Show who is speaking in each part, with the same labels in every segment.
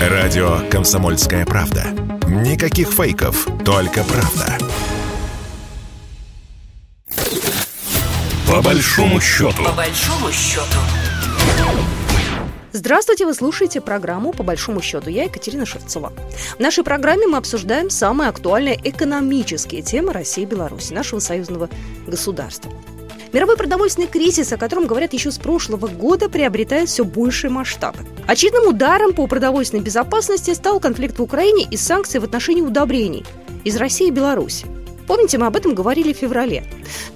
Speaker 1: Радио «Комсомольская правда». Никаких фейков, только правда. По большому счету.
Speaker 2: По большому счету.
Speaker 3: Здравствуйте, вы слушаете программу «По большому счету». Я Екатерина Шевцова. В нашей программе мы обсуждаем самые актуальные экономические темы России и Беларуси, нашего союзного государства. Мировой продовольственный кризис, о котором говорят еще с прошлого года, приобретает все большие масштабы. Очевидным ударом по продовольственной безопасности стал конфликт в Украине и санкции в отношении удобрений из России и Беларуси. Помните, мы об этом говорили в феврале.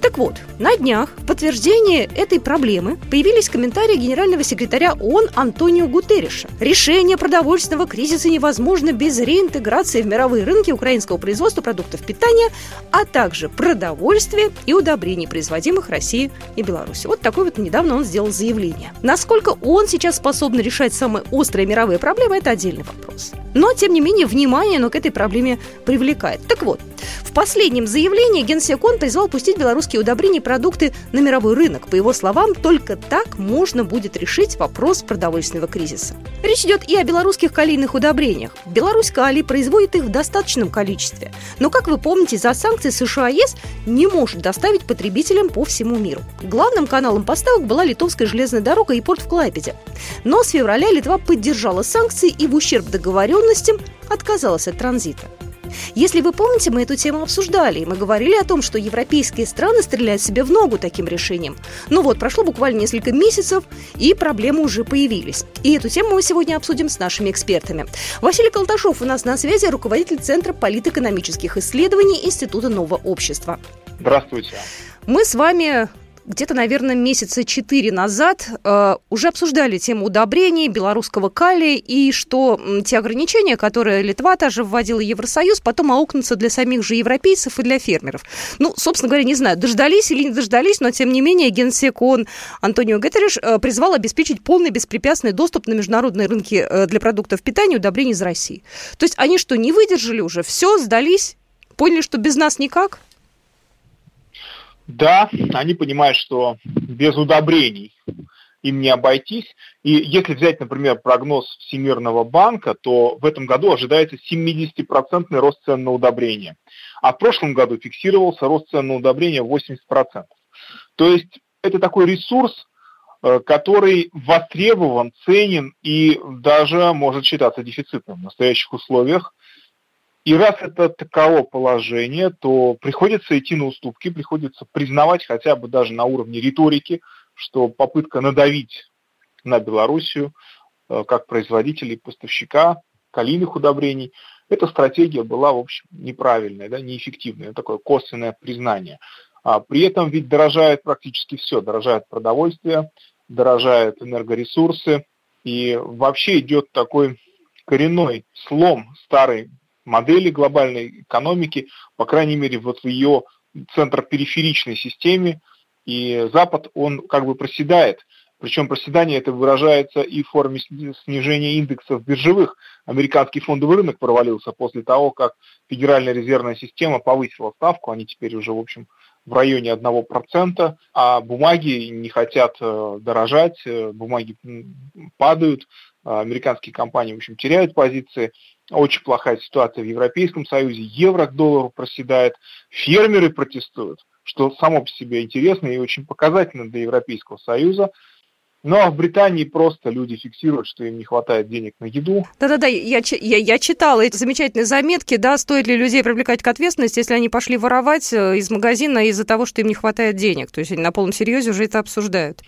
Speaker 3: Так вот, на днях в подтверждение этой проблемы появились комментарии генерального секретаря ООН Антонио Гутерриша. Решение продовольственного кризиса невозможно без реинтеграции в мировые рынки украинского производства продуктов питания, а также продовольствия и удобрений, производимых Россией и Беларусью. Вот такое вот недавно он сделал заявление. Насколько он сейчас способен решать самые острые мировые проблемы, это отдельный вопрос. Но, тем не менее, внимание оно к этой проблеме привлекает. Так вот, в последнем заявлении Генсек ООН призвал пустить белорусские удобрения и продукты на мировой рынок. По его словам, только так можно будет решить вопрос продовольственного кризиса. Речь идет и о белорусских калийных удобрениях. Беларусь калий производит их в достаточном количестве. Но, как вы помните, за санкции США и ЕС не может доставить потребителям по всему миру. Главным каналом поставок была литовская железная дорога и порт в Клайпеде. Но с февраля Литва поддержала санкции и в ущерб договоренностям отказалась от транзита. Если вы помните, мы эту тему обсуждали, и мы говорили о том, что европейские страны стреляют себе в ногу таким решением. Ну вот, прошло буквально несколько месяцев, и проблемы уже появились. И эту тему мы сегодня обсудим с нашими экспертами. Василий Колташов у нас на связи, руководитель Центра политэкономических исследований Института нового общества.
Speaker 4: Здравствуйте.
Speaker 3: Мы с вами где-то, наверное, месяца четыре назад э, уже обсуждали тему удобрений, белорусского калия и что те ограничения, которые Литва тоже вводила Евросоюз, потом аукнутся для самих же европейцев и для фермеров. Ну, собственно говоря, не знаю, дождались или не дождались, но тем не менее генсек ООН Антонио Гетериш э, призвал обеспечить полный беспрепятственный доступ на международные рынки э, для продуктов питания и удобрений из России. То есть они что, не выдержали уже, все, сдались, поняли, что без нас никак?
Speaker 4: Да, они понимают, что без удобрений им не обойтись. И если взять, например, прогноз Всемирного банка, то в этом году ожидается 70% рост цен на удобрения. А в прошлом году фиксировался рост цен на удобрения 80%. То есть это такой ресурс, э, который востребован, ценен и даже может считаться дефицитным в настоящих условиях. И раз это таково положение, то приходится идти на уступки, приходится признавать хотя бы даже на уровне риторики, что попытка надавить на Белоруссию э, как производителя и поставщика калийных удобрений, эта стратегия была, в общем, неправильная, да, неэффективная, такое косвенное признание. А при этом ведь дорожает практически все, дорожает продовольствие, дорожают энергоресурсы, и вообще идет такой коренной слом старой модели глобальной экономики, по крайней мере, вот в ее центропериферичной системе, и Запад, он как бы проседает. Причем проседание это выражается и в форме снижения индексов биржевых. Американский фондовый рынок провалился после того, как Федеральная резервная система повысила ставку. Они теперь уже, в общем, в районе 1%, а бумаги не хотят э, дорожать, э, бумаги падают, американские компании, в общем, теряют позиции. Очень плохая ситуация в Европейском Союзе, евро к доллару проседает, фермеры протестуют, что само по себе интересно и очень показательно для Европейского Союза. Ну а в Британии просто люди фиксируют, что им не хватает денег на еду.
Speaker 3: Да-да-да, я, я, я читала эти замечательные заметки, да, стоит ли людей привлекать к ответственности, если они пошли воровать э, из магазина из-за того, что им не хватает денег. То есть они на полном серьезе уже это обсуждают.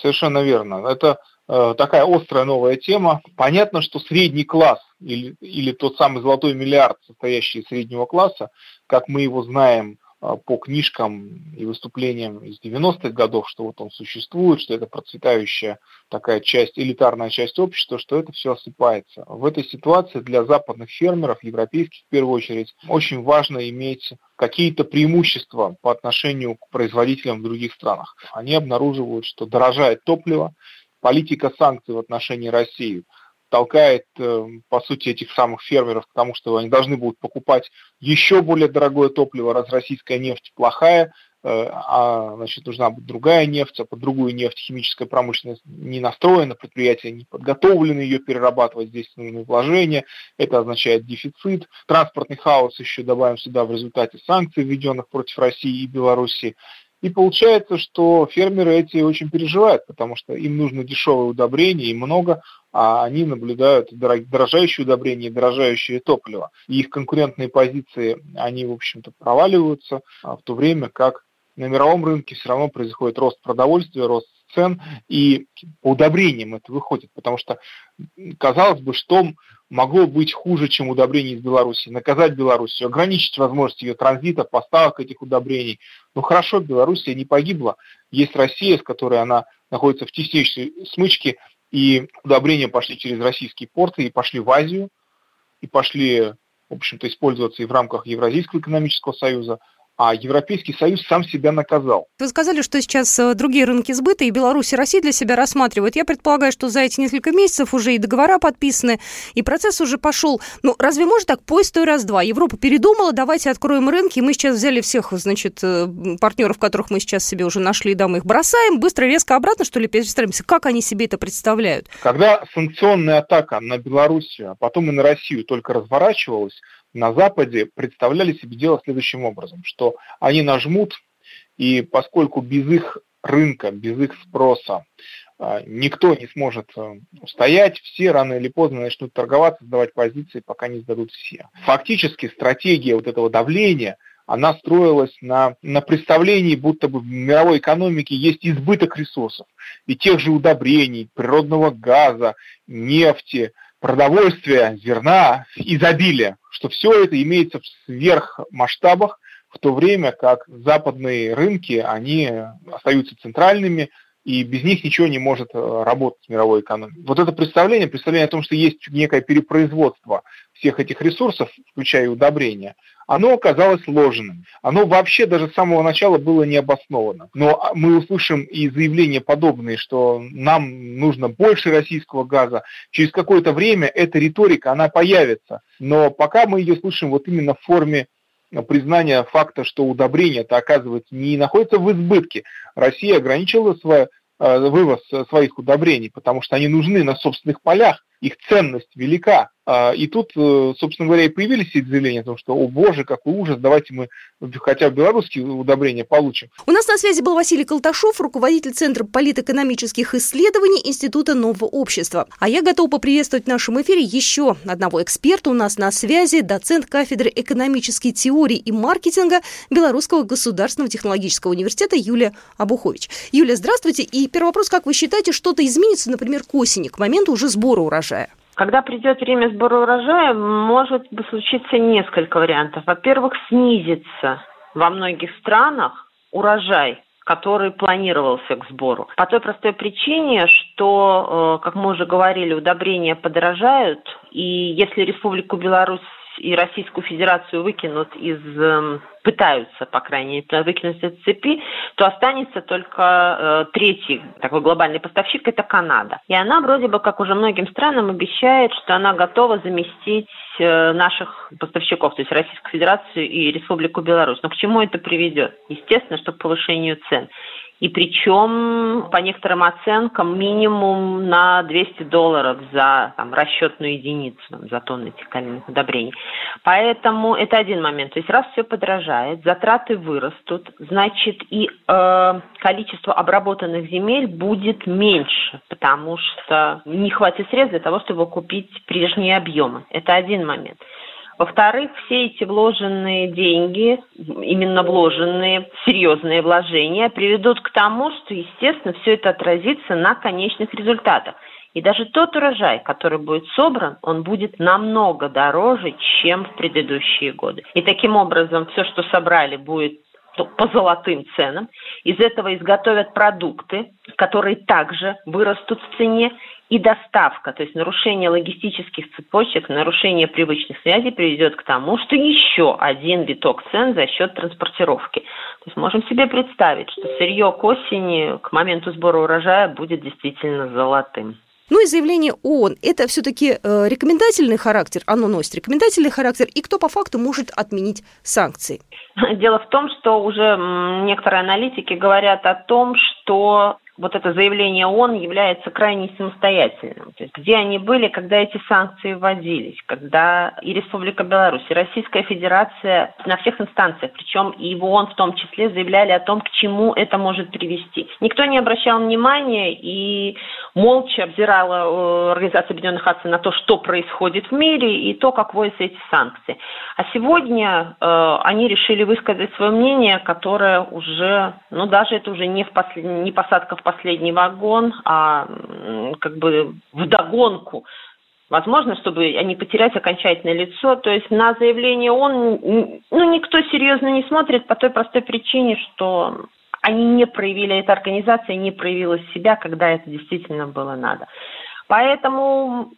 Speaker 4: Совершенно верно. Это такая острая новая тема. Понятно, что средний класс или, или тот самый золотой миллиард, состоящий из среднего класса, как мы его знаем а, по книжкам и выступлениям из 90-х годов, что вот он существует, что это процветающая такая часть, элитарная часть общества, что это все осыпается. В этой ситуации для западных фермеров, европейских в первую очередь, очень важно иметь какие-то преимущества по отношению к производителям в других странах. Они обнаруживают, что дорожает топливо, политика санкций в отношении России – толкает, э, по сути, этих самых фермеров к тому, что они должны будут покупать еще более дорогое топливо, раз российская нефть плохая, а значит, нужна будет другая нефть, а под другую нефть химическая промышленность не настроена, предприятия не подготовлены ее перерабатывать, здесь нужны вложения, это означает дефицит. Транспортный хаос еще добавим сюда в результате санкций, введенных против России и Белоруссии. И получается, что фермеры эти очень переживают, потому что им нужно дешевое удобрение и много, а они наблюдают дорожающие удобрения и дорожающее топливо. И их конкурентные позиции, они, в общем-то, проваливаются, а в то время как на мировом рынке все равно происходит рост продовольствия, рост цен, и по удобрениям это выходит, потому что, казалось бы, что могло быть хуже, чем удобрение из Беларуси? Наказать Белоруссию, ограничить возможность ее транзита, поставок этих удобрений. Ну хорошо, Белоруссия не погибла. Есть Россия, с которой она находится в теснейшей смычке, и удобрения пошли через российские порты и пошли в Азию, и пошли, в общем-то, использоваться и в рамках Евразийского экономического союза а Европейский Союз сам себя наказал.
Speaker 3: Вы сказали, что сейчас э, другие рынки сбыта и Беларусь и Россия для себя рассматривают. Я предполагаю, что за эти несколько месяцев уже и договора подписаны, и процесс уже пошел. Ну, разве может так поезд той раз-два? Европа передумала, давайте откроем рынки, и мы сейчас взяли всех, значит, э, партнеров, которых мы сейчас себе уже нашли, да, мы их бросаем, быстро, резко обратно, что ли, перестраиваемся? Как они себе это представляют?
Speaker 4: Когда санкционная атака на Белоруссию, а потом и на Россию только разворачивалась, на Западе представляли себе дело следующим образом, что они нажмут, и поскольку без их рынка, без их спроса а, никто не сможет э, устоять, все рано или поздно начнут торговаться, сдавать позиции, пока не сдадут все. Фактически стратегия вот этого давления, она строилась на, на представлении, будто бы в мировой экономике есть избыток ресурсов, и тех же удобрений, природного газа, нефти, продовольствия, зерна, изобилия, что все это имеется в сверхмасштабах, в то время как западные рынки, они остаются центральными, и без них ничего не может э, работать в мировой экономике. Вот это представление, представление о том, что есть некое перепроизводство всех этих ресурсов, включая удобрения, оно оказалось ложным. Оно вообще даже с самого начала было необосновано. Но мы услышим и заявления подобные, что нам нужно больше российского газа. Через какое-то время эта риторика, она появится. Но пока мы ее слышим вот именно в форме признания факта, что удобрения это оказывается не находится в избытке. Россия ограничила свой э, вывоз своих удобрений, потому что они нужны на собственных полях, их ценность велика. А, и тут, э, собственно говоря, и появились эти заявления о том, что, о боже, какой ужас, давайте мы хотя бы белорусские удобрения получим.
Speaker 3: У нас на связи был Василий Колташов, руководитель Центра политэкономических исследований Института нового общества. А я готова поприветствовать в нашем эфире еще одного эксперта. У нас на связи доцент кафедры экономической теории и маркетинга Белорусского государственного технологического университета Юлия Абухович. Юлия, здравствуйте. И первый вопрос, как вы считаете, что-то изменится, например, к осени, к моменту уже сбора урожая?
Speaker 2: Когда придет время сбора урожая, может случиться несколько вариантов. Во-первых, снизится во многих странах урожай, который планировался к сбору. По той простой причине, что, э, как мы уже говорили, удобрения подорожают, и если Республику Беларусь и Российскую Федерацию выкинут из эм, пытаются, по крайней мере, выкинуть из цепи, то останется только э, третий такой глобальный поставщик – это Канада. И она вроде бы, как уже многим странам, обещает, что она готова заместить э, наших поставщиков, то есть Российскую Федерацию и Республику Беларусь. Но к чему это приведет? Естественно, что к повышению цен и причем, по некоторым оценкам, минимум на 200 долларов за там, расчетную единицу, за тонну этих калийных удобрений. Поэтому это один момент. То есть раз все подражает, затраты вырастут, значит и э, количество обработанных земель будет меньше, потому что не хватит средств для того, чтобы купить прежние объемы. Это один момент. Во-вторых, все эти вложенные деньги, именно вложенные, серьезные вложения, приведут к тому, что, естественно, все это отразится на конечных результатах. И даже тот урожай, который будет собран, он будет намного дороже, чем в предыдущие годы. И таким образом все, что собрали, будет по золотым ценам. Из этого изготовят продукты, которые также вырастут в цене и доставка, то есть нарушение логистических цепочек, нарушение привычных связей приведет к тому, что еще один виток цен за счет транспортировки. То есть можем себе представить, что сырье к осени, к моменту сбора урожая будет действительно золотым.
Speaker 3: Ну и заявление ООН, это все-таки э, рекомендательный характер, оно носит рекомендательный характер, и кто по факту может отменить санкции?
Speaker 2: Дело в том, что уже некоторые аналитики говорят о том, что вот это заявление ООН является крайне самостоятельным. То есть где они были, когда эти санкции вводились, когда и Республика Беларусь, и Российская Федерация на всех инстанциях, причем и в ООН в том числе, заявляли о том, к чему это может привести. Никто не обращал внимания и молча обзирала э, Организация Объединенных Наций на то, что происходит в мире и то, как вводятся эти санкции. А сегодня э, они решили высказать свое мнение, которое уже, ну даже это уже не, в послед... не посадка в последний вагон, а как бы в догонку возможно, чтобы не потерять окончательное лицо. То есть на заявление он, ну, никто серьезно не смотрит по той простой причине, что они не проявили, эта организация не проявила себя, когда это действительно было надо. Поэтому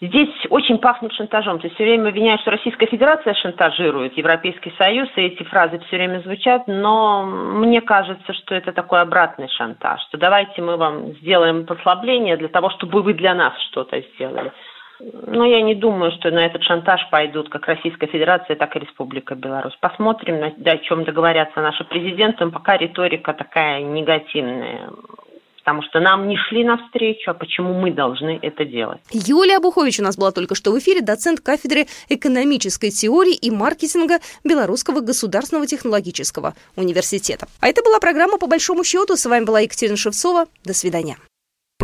Speaker 2: здесь очень пахнет шантажом. То есть все время обвиняют, что Российская Федерация шантажирует Европейский Союз, и эти фразы все время звучат, но мне кажется, что это такой обратный шантаж, что давайте мы вам сделаем послабление для того, чтобы вы для нас что-то сделали. Но я не думаю, что на этот шантаж пойдут как Российская Федерация, так и Республика Беларусь. Посмотрим, о чем договорятся наши президенты. Пока риторика такая негативная потому что нам не шли навстречу, а почему мы должны это делать.
Speaker 3: Юлия Бухович у нас была только что в эфире, доцент кафедры экономической теории и маркетинга Белорусского государственного технологического университета. А это была программа «По большому счету». С вами была Екатерина Шевцова. До свидания.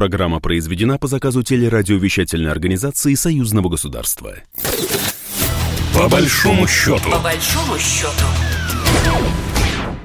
Speaker 1: Программа произведена по заказу телерадиовещательной организации Союзного государства. По большому счету.
Speaker 5: По большому счету.